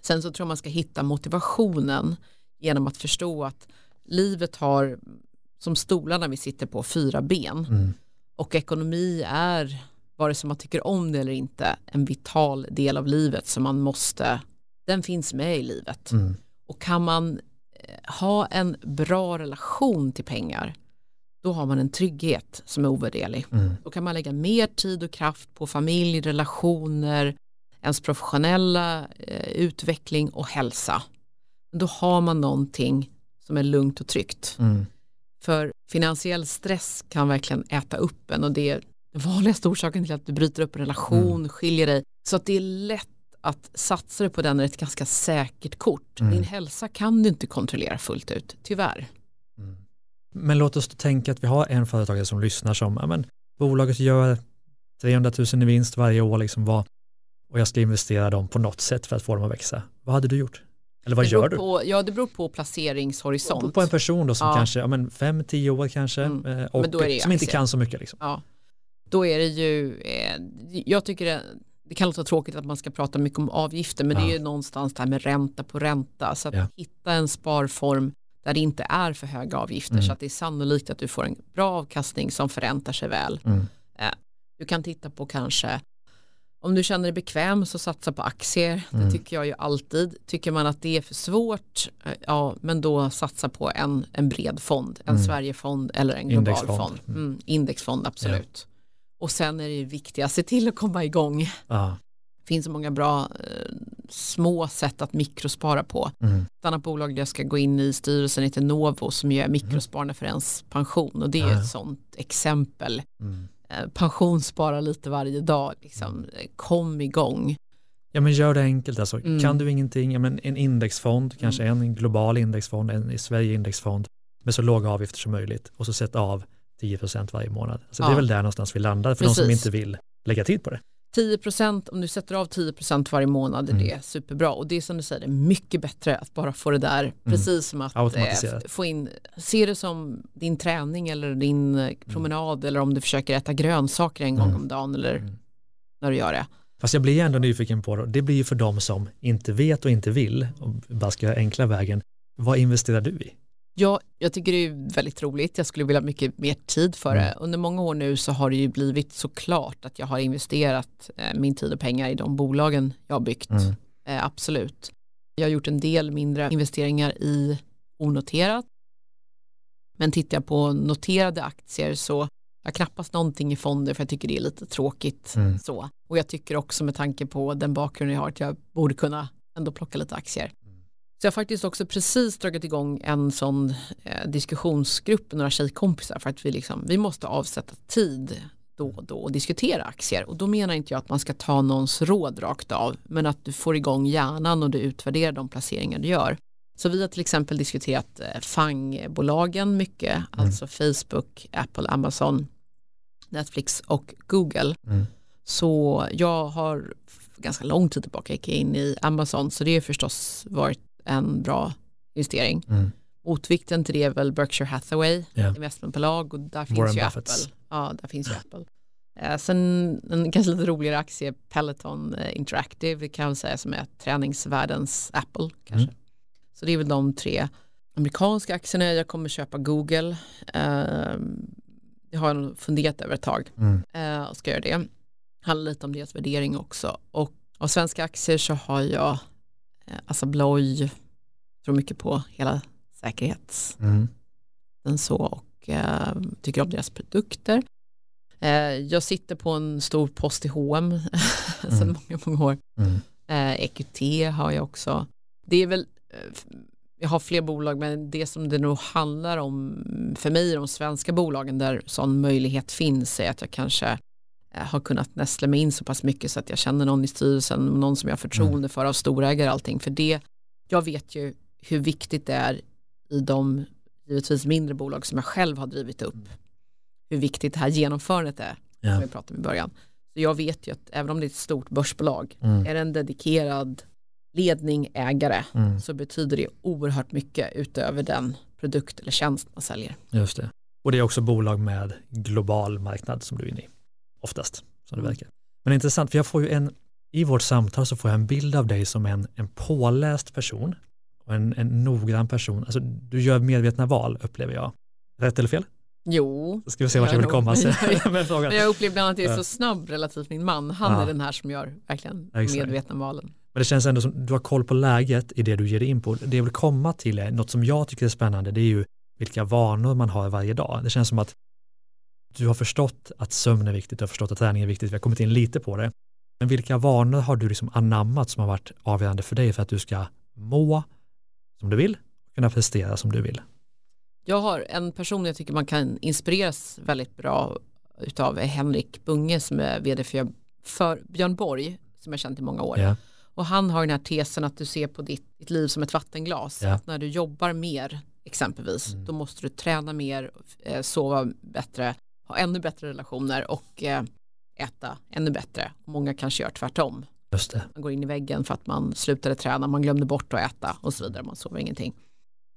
Sen så tror jag man ska hitta motivationen genom att förstå att livet har som stolarna vi sitter på fyra ben Mm. och ekonomi är vare sig man tycker om det eller inte en vital del av livet som man måste den finns med i livet Mm. och kan man eh, ha en bra relation till pengar då har man en trygghet som är ovärderlig Mm. då kan man lägga mer tid och kraft på familj, relationer, ens professionella eh, utveckling och hälsa. Då har man någonting som är lugnt och tryggt. Mm. För finansiell stress kan verkligen äta upp en och det är den vanligaste orsaken till att du bryter upp en relation, skiljer dig. Så att det är lätt att satsa du på den är ett ganska säkert kort. Mm. Din hälsa kan du inte kontrollera fullt ut, tyvärr. Mm. Men låt oss tänka att vi har en företagare som lyssnar som, ja men bolaget gör 300 000 i vinst varje år liksom vad, och jag ska investera dem på något sätt för att få dem att växa. Vad hade du gjort? Eller vad gör du? På, ja, det beror på placeringshorisont. På, på en person då som Ja. kanske, ja men fem, tio år kanske, Mm. eh, och som inte aktier. kan så mycket liksom. Ja, då är det ju, eh, jag tycker det, det kan låta tråkigt att man ska prata mycket om avgifter men det Ja. är ju någonstans det här med ränta på ränta så att Ja. hitta en sparform där det inte är för höga avgifter Mm. så att det är sannolikt att du får en bra avkastning som förräntar sig väl. Mm. Du kan titta på kanske om du känner dig bekväm så satsa på aktier. Mm. Det tycker jag ju alltid. Tycker man att det är för svårt, eh, ja men då satsa på en, en bred fond, en Mm. Sverigefond eller en global Indexfond. fond. Mm. Mm, indexfond absolut. Och sen är det ju viktigt att se till att komma igång. Ja. Det finns så många bra eh, små sätt att mikrospara på. Mm. Ett annat bolag där jag ska gå in i styrelsen heter Novo som gör mikrosparande för ens pension och det är Ja. ett sånt exempel. Mm. Eh, pensionsspara lite varje dag, liksom. Eh, kom igång. Ja men gör det enkelt alltså. Mm. Kan du ingenting, ja, men en indexfond, kanske en global indexfond, en i Sverige indexfond med så låga avgifter som möjligt och så sätt av 10% varje månad. Så det Ja. är väl där någonstans vi landar för de som Precis. inte vill lägga tid på det. 10% om du sätter av 10% varje månad är Mm. det superbra och det är som du säger det är mycket bättre att bara få det där precis som att eh, få in se det som din träning eller din eh, promenad eller om du försöker äta grönsaker en gång Mm. om dagen eller Mm. när du gör det. Fast jag blir ändå nyfiken på det. Det blir ju för de som inte vet och inte vill och bara ska göra enkla vägen. Vad investerar du i? Ja, jag tycker det är väldigt roligt. Jag skulle vilja ha mycket mer tid för Mm. det. Under många år nu så har det ju blivit så klart att jag har investerat eh, min tid och pengar i de bolagen jag har byggt. Mm. Eh, absolut. Jag har gjort en del mindre investeringar i onoterat. Men tittar jag på noterade aktier så jag knappast någonting i fonder för jag tycker det är lite tråkigt. Mm. Så. Och jag tycker också med tanke på den bakgrunden jag har att jag borde kunna ändå plocka lite aktier. Så jag har faktiskt också precis dragit igång en sån eh, diskussionsgrupp med några tjejkompisar för att vi, liksom, vi måste avsätta tid då och då och diskutera aktier. Och då menar inte jag att man ska ta någons råd rakt av men att du får igång hjärnan och du utvärderar de placeringar du gör. Så vi har till exempel diskuterat eh, FANG-bolagen mycket, alltså Facebook, Apple, Amazon, Netflix och Google. Mm. Så jag har ganska lång tid tillbaka gick in i Amazon så det har förstås varit en bra investering. Mm. Motvikten till det är väl Berkshire Hathaway, Ja. investmentbolag och där finns Warren ju Buffetts. Apple. Ja, där finns ju Apple. Eh, sen en kanske lite roligare aktie, Peloton eh, Interactive, kan jag säga som är träningsvärldens Apple kanske. Mm. Så det är väl de tre amerikanska aktierna. Jag kommer köpa Google. Eh, det har jag funderat över ett tag Mm. eh, och ska göra det. Handlar lite om deras värdering också. Och av svenska aktier så har jag Assa Abloy, tror mycket på hela säkerhets Mm. den så och eh, tycker om deras produkter. Eh, jag sitter på en stor post i H&M (laughs) sedan Mm. många, många år. Mm. Eh, EQT har jag också. Det är väl, eh, jag har fler bolag men det som det nog handlar om för mig, de svenska bolagen där sån möjlighet finns är att jag kanske eh, har kunnat nästla mig in så pass mycket så att jag känner någon i styrelsen, någon som jag har förtroende för av storägare och allting. För det, jag vet ju hur viktigt det är i de givetvis mindre bolag som jag själv har drivit upp. Hur viktigt det här genomförandet är, som Ja. vi pratade om i början. Så jag vet ju att även om det är ett stort börsbolag, Mm. är det en dedikerad ledning, ägare, Mm. så betyder det oerhört mycket utöver den produkt eller tjänst man säljer. Just det. Och det är också bolag med global marknad som du är inne i. Oftast, som det verkar. Men intressant, för jag får ju en, i vårt samtal så får jag en bild av dig som en, en påläst person och en, en noggrann person. Alltså, du gör medvetna val upplever jag. Rätt eller fel? Jo. Ska vi se vart jag vill komma sen (laughs) (laughs) med frågan. Jag upplever bland annat att jag är så snabb relativt min man. Han ja. är den här som gör verkligen Exakt. medvetna valen. Men det känns ändå som du har koll på läget i det du ger dig in på. Det jag vill komma till är något som jag tycker är spännande. Det är ju vilka vanor man har varje dag. Det känns som att du har förstått att sömn är viktigt, du har förstått att träning är viktigt, vi har kommit in lite på det. Men vilka vanor har du liksom anammat som har varit avgörande för dig för att du ska må som du vill och kunna prestera som du vill? Jag har en person jag tycker man kan inspireras väldigt bra utav Henrik Bunge som är vd för, för Björn Borg som jag känt i många år. Yeah. Och han har den här tesen att du ser på ditt, ditt liv som ett vattenglas. Yeah. Att när du jobbar mer exempelvis, mm. då måste du träna mer, eh, sova bättre, ha ännu bättre relationer och eh, äta ännu bättre. Många kanske gör tvärtom. Just det. Man går in i väggen för att man slutade träna, man glömde bort att äta och så vidare, man sover ingenting.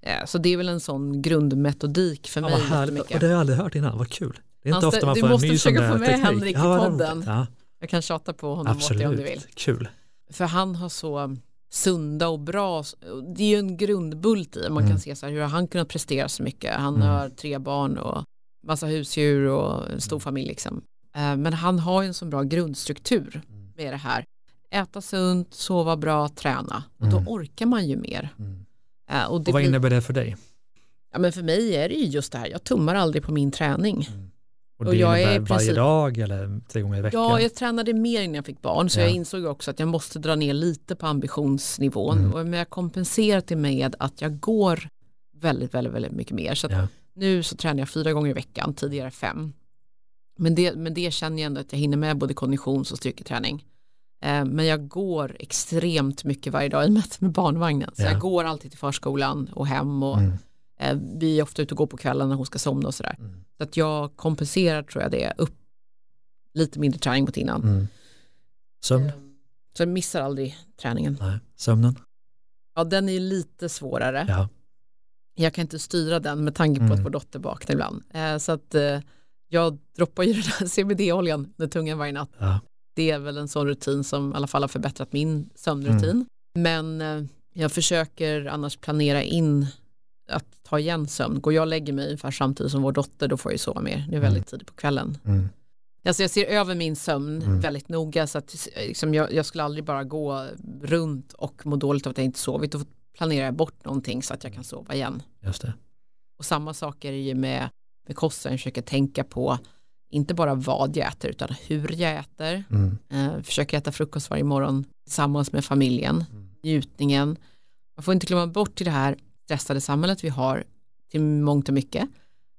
Eh, så det är väl en sån grundmetodik för ja, mig. Härligt. Och det har jag aldrig hört innan, vad kul. Det är inte ofta man får en ny sån Du måste försöka få med teknik. Henrik ja, i podden. Ja. Jag kan tjata på honom Absolut. åt det om du vill. Kul. För han har så sunda och bra, det är ju en grundbult i, man mm. kan se så här, hur har han kunnat prestera så mycket, han mm. har tre barn och massa husdjur och en stor mm. familj liksom. Eh, men han har ju en så bra grundstruktur mm. med det här, äta sunt, sova bra, träna och då mm. orkar man ju mer. Eh, och, och vad innebär det för dig? Ja, men för mig är det ju just det här, jag tummar aldrig på min träning. Och det och jag är varje precis, dag eller tre gånger i veckan? Ja, jag tränade mer innan jag fick barn så ja. jag insåg också att jag måste dra ner lite på ambitionsnivån. Mm. Men jag kompenserar det med att jag går väldigt, väldigt, väldigt mycket mer. Så ja. Nu så tränar jag fyra gånger i veckan, tidigare fem. Men det, men det känner jag ändå att jag hinner med både konditions och styrketräning. Eh, men jag går extremt mycket varje dag i och med barnvagnen. Så ja. jag går alltid till förskolan och hem och mm. Eh, vi är ofta ute och går på kvällen när hon ska somna och sådär. Mm. Så att jag kompenserar tror jag det upp lite mindre träning mot innan. Mm. Sömn? Eh, så jag missar aldrig träningen. Nej. Sömnen? Ja den är lite svårare. Ja. Jag kan inte styra den med tanke på mm. att vår dotter vaknar ibland. Så att jag droppar ju (laughs) den här CBD-oljan under tungan varje natt. Ja det är väl en sån rutin som i alla fall har förbättrat min sömnrutin. Mm. Men eh, jag försöker annars planera in att ta igen sömn. Går jag och lägger mig ungefär samtidigt som vår dotter då får jag sova mer. Det är väldigt mm. tidigt på kvällen. Mm. Alltså jag ser över min sömn mm. väldigt noga så att liksom jag, jag, skulle aldrig bara gå runt och må dåligt av att jag inte sovit. Då planerar jag bort någonting så att jag kan sova igen. Just det. Och samma sak är det ju med, med kosten. Jag försöker tänka på inte bara vad jag äter utan hur jag äter. Mm. Eh, försöker äta frukost varje morgon tillsammans med familjen. Mm. Njutningen. Man får inte glömma bort i det här stressade samhället vi har till mångt och mycket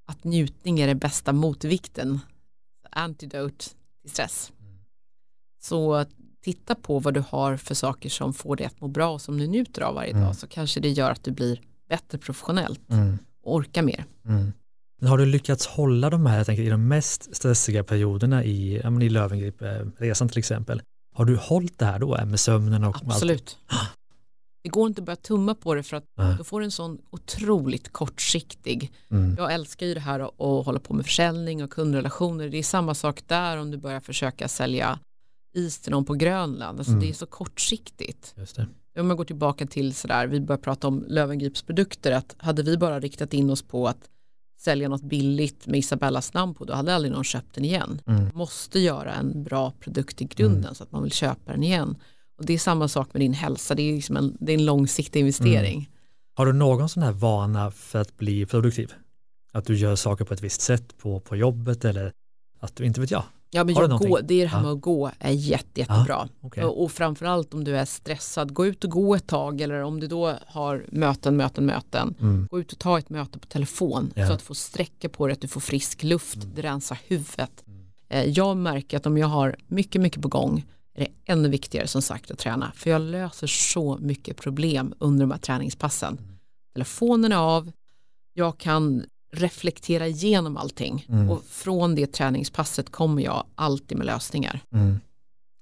att njutning är det bästa motvikten. Antidote till stress. Mm. Så titta på vad du har för saker som får dig att må bra och som du njuter av varje mm. dag så kanske det gör att du blir bättre professionellt mm. och orkar mer. Mm. Men har du lyckats hålla de här, jag tänker, i de mest stressiga perioderna i, ja, i Löwengrip-resan till exempel? Har du hållit det här då med sömnen och Absolut. Allt? (gasps) Det går inte att börja tumma på det för att Nej. då får du en sån otroligt kortsiktig. Mm. Jag älskar ju det här att hålla på med försäljning och kundrelationer. Det är samma sak där om du börjar försöka sälja is till någon på Grönland. Alltså mm. Det är så kortsiktigt. Just det. Om jag går tillbaka till sådär, vi börjar prata om Lövengrips produkter, att hade vi bara riktat in oss på att sälja något billigt med Isabellas namn på, då hade aldrig någon köpt den igen. Mm. Måste göra en bra produkt i grunden mm. så att man vill köpa den igen. Och det är samma sak med din hälsa, det är, liksom en, det är en långsiktig investering. Mm. Har du någon sån här vana för att bli produktiv? Att du gör saker på ett visst sätt på, på jobbet eller att du inte vet jag, Ja, men jag gå, det här med att gå är jätte, jättebra. Ja, okay. och, och framförallt om du är stressad, gå ut och gå ett tag eller om du då har möten, möten, möten. Mm. Gå ut och ta ett möte på telefon ja. så att du får sträcka på dig, att du får frisk luft, mm. det rensar huvudet. Mm. Eh, jag märker att om jag har mycket, mycket på gång är det ännu viktigare som sagt att träna. För jag löser så mycket problem under de här träningspassen. Mm. Telefonen är av, jag kan reflektera igenom allting mm. och från det träningspasset kommer jag alltid med lösningar. Mm.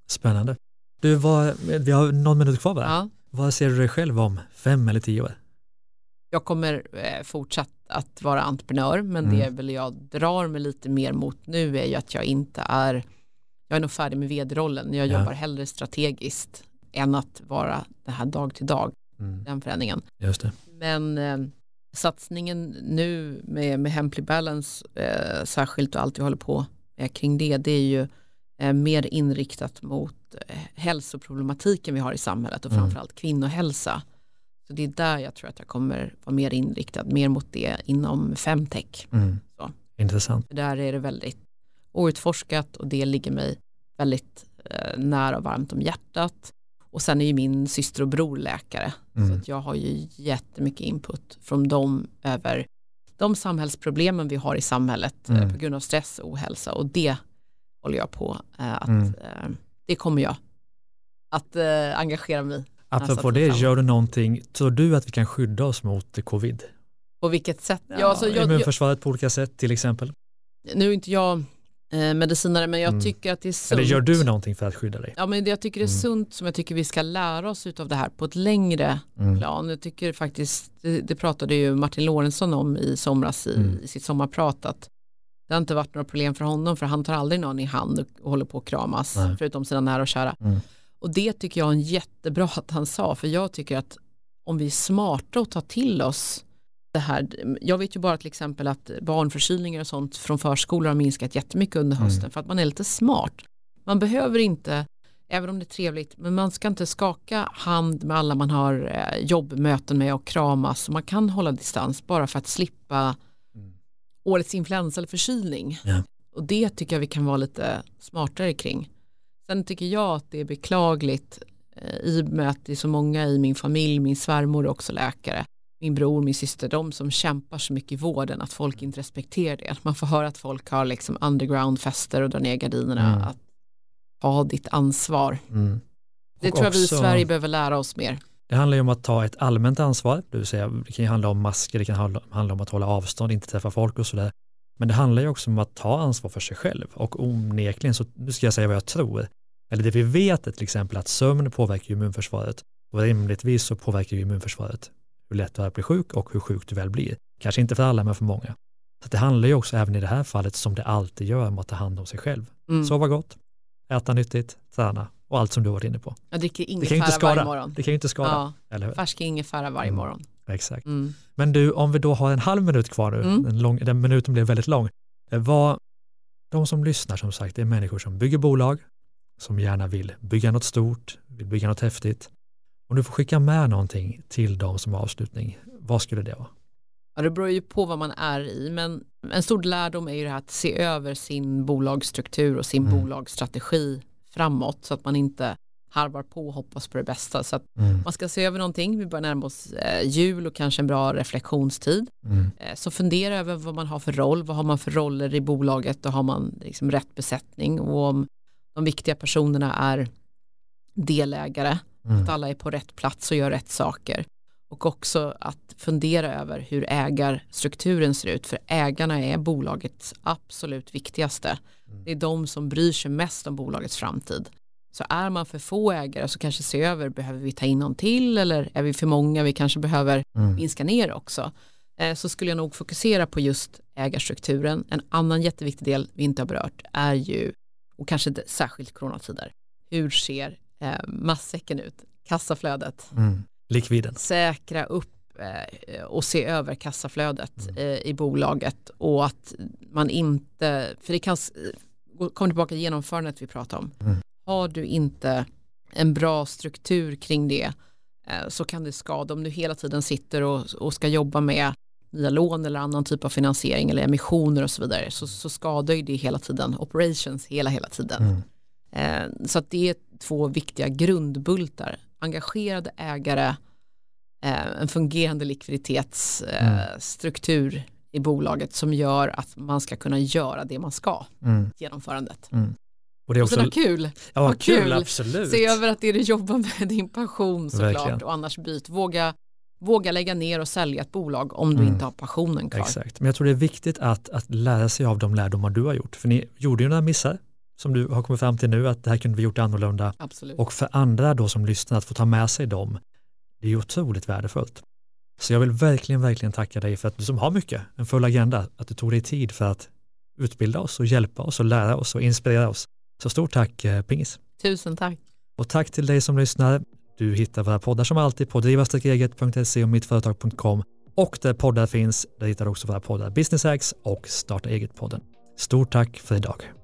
Spännande. Du, vad, vi har någon minut kvar bara. Ja. Vad ser du dig själv om fem eller tio år? Jag kommer eh, fortsatt att vara entreprenör men mm. det väl jag drar mig lite mer mot nu är ju att jag inte är jag är nog färdig med vd-rollen. Jag Ja. jobbar hellre strategiskt än att vara det här dag till dag, Mm. den förändringen. Just det. Men eh, satsningen nu med, med Hemply Balance eh, särskilt och allt vi håller på med kring det, det är ju eh, mer inriktat mot eh, hälsoproblematiken vi har i samhället och Mm. framförallt kvinnohälsa. Så det är där jag tror att jag kommer vara mer inriktad, mer mot det inom femtech. Mm. Så. Intressant. För där är det väldigt outforskat och det ligger mig väldigt eh, nära och varmt om hjärtat. Och sen är ju min syster och bror läkare. Så Mm. att jag har ju jättemycket input från dem över de samhällsproblemen vi har i samhället eh, Mm. på grund av stress och ohälsa. Och det håller jag på eh, att, Mm. eh, det kommer jag att engagera mig i. Apropå satsar det, gör du någonting, tror du att vi kan skydda oss mot covid? På vilket sätt? Ja, alltså jag, jag, immunförsvaret på olika sätt till exempel. nu är inte jag eh, medicinare men jag Mm. tycker att det är sunt. Eller gör du någonting för att skydda dig? Ja men det jag tycker det är Mm. sunt som jag tycker vi ska lära oss av det här på ett längre Mm. plan. Jag tycker faktiskt, det, det pratade ju Martin Lorentzon om i somras i, Mm. i sitt sommarprat att det har inte varit några problem för honom för han tar aldrig någon i hand och, håller på att kramas Nej. förutom sina nära och kära. Mm. Och det tycker jag är jättebra att han sa för jag tycker att om vi är smarta och tar till oss det här, jag vet ju bara till exempel att barnförkylningar och sånt från förskolor har minskat jättemycket under Mm. hösten för att man är lite smart. Man behöver inte, även om det är trevligt, men man ska inte skaka hand med alla man har eh, jobbmöten med och kramas. Man kan hålla distans bara för att slippa Mm. årets influensa eller förkylning. Ja. Och det tycker jag vi kan vara lite smartare kring. Sen tycker jag att det är beklagligt eh, i och med att det är så många i min familj, min svärmor är också läkare, min bror, min syster, de som kämpar så mycket i vården att folk inte respekterar det. Man får höra att folk har liksom underground-fester och drar ner gardinerna, Mm. att ta ditt ansvar. Mm. Det tror jag vi i Sverige behöver lära oss mer. Det handlar ju om att ta ett allmänt ansvar, det vill säga det kan ju handla om masker, det kan handla, om att hålla avstånd, inte träffa folk och sådär. Men det handlar ju också om att ta ansvar för sig själv och onekligen så, nu ska jag säga vad jag tror, eller det vi vet är till exempel att sömn påverkar immunförsvaret och rimligtvis så påverkar immunförsvaret hur lätt du är att bli sjuk och hur sjuk du väl blir. Kanske inte för alla men för många. Så det handlar ju också även i det här fallet som det alltid gör om att ta hand om sig själv. Mm. Sova gott, äta nyttigt, träna och allt som du varit inne på. Jag dricker Det ingefära varje morgon. Det kan ju inte skada, Ja, eller hur? färsk ingefära varje Mm. morgon. Exakt. Mm. Men du, om vi då har en halv minut kvar nu, Mm. den, lång, den minuten blev väldigt lång. Eh, Vad, de som lyssnar som sagt, det är människor som bygger bolag, som gärna vill bygga något stort, vill bygga något häftigt. Om du får skicka med någonting till dem som avslutning, vad skulle det vara? Ja, det beror ju på vad man är i, men en stor lärdom är ju det här att se över sin bolagsstruktur och sin Mm. bolagsstrategi framåt så att man inte harvar på och hoppas på det bästa. Så att Mm. man ska se över någonting, vi börjar närma oss eh, jul och kanske en bra reflektionstid. Mm. Eh, så fundera över vad man har för roll, vad har man för roller i bolaget och har man liksom rätt besättning och om de viktiga personerna är delägare Mm. att alla är på rätt plats och gör rätt saker. Och också att fundera över hur ägarstrukturen ser ut, för ägarna är bolagets absolut viktigaste. Mm. Det är de som bryr sig mest om bolagets framtid. Så är man för få ägare så kanske se över, behöver vi ta in någon till eller är vi för många, vi kanske behöver Mm. minska ner också. Eh, Så skulle jag nog fokusera på just ägarstrukturen. En annan jätteviktig del vi inte har berört är ju, och kanske särskilt coronatider, hur ser eh, massäcken ut? Kassaflödet. Mm. Likviden. Säkra upp eh, och se över kassaflödet Mm. eh, i bolaget och att man inte, för det kan, kommer tillbaka till genomförandet vi pratade om. Mm. Har du inte en bra struktur kring det eh, så kan det skada om du hela tiden sitter och, och ska jobba med nya lån eller annan typ av finansiering eller emissioner och så vidare så, så skadar ju det hela tiden operations hela hela tiden. Mm. Så att det är två viktiga grundbultar. Engagerade ägare, eh, en fungerande likviditetsstruktur i bolaget som gör att man ska kunna göra det man ska, Mm. genomförandet. Och det är Och också, ha kul, ja, vad kul, kul. absolut. se över att det du jobbar med din passion såklart Verkligen. och annars byt. Våga, våga lägga ner och sälja ett bolag om du Mm. inte har passionen kvar. Exakt, men jag tror det är viktigt att, att lära sig av de lärdomar du har gjort. För ni gjorde ju några missar som du har kommit fram till nu att det här kunde vi gjort annorlunda. Absolut. Och för andra då som lyssnar att få ta med sig dem, det är otroligt värdefullt. Så jag vill verkligen, verkligen tacka dig för att du som har mycket, en full agenda, att du tog dig tid för att utbilda oss och hjälpa oss och lära oss och inspirera oss. Så stort tack eh, Pingis. Tusen tack. Och tack till dig som lyssnar. Du hittar våra poddar som alltid på driva-eget.se och mittföretag.com och där poddar finns, där hittar du också våra poddar Business Hacks och Starta eget-podden. Stort tack för idag.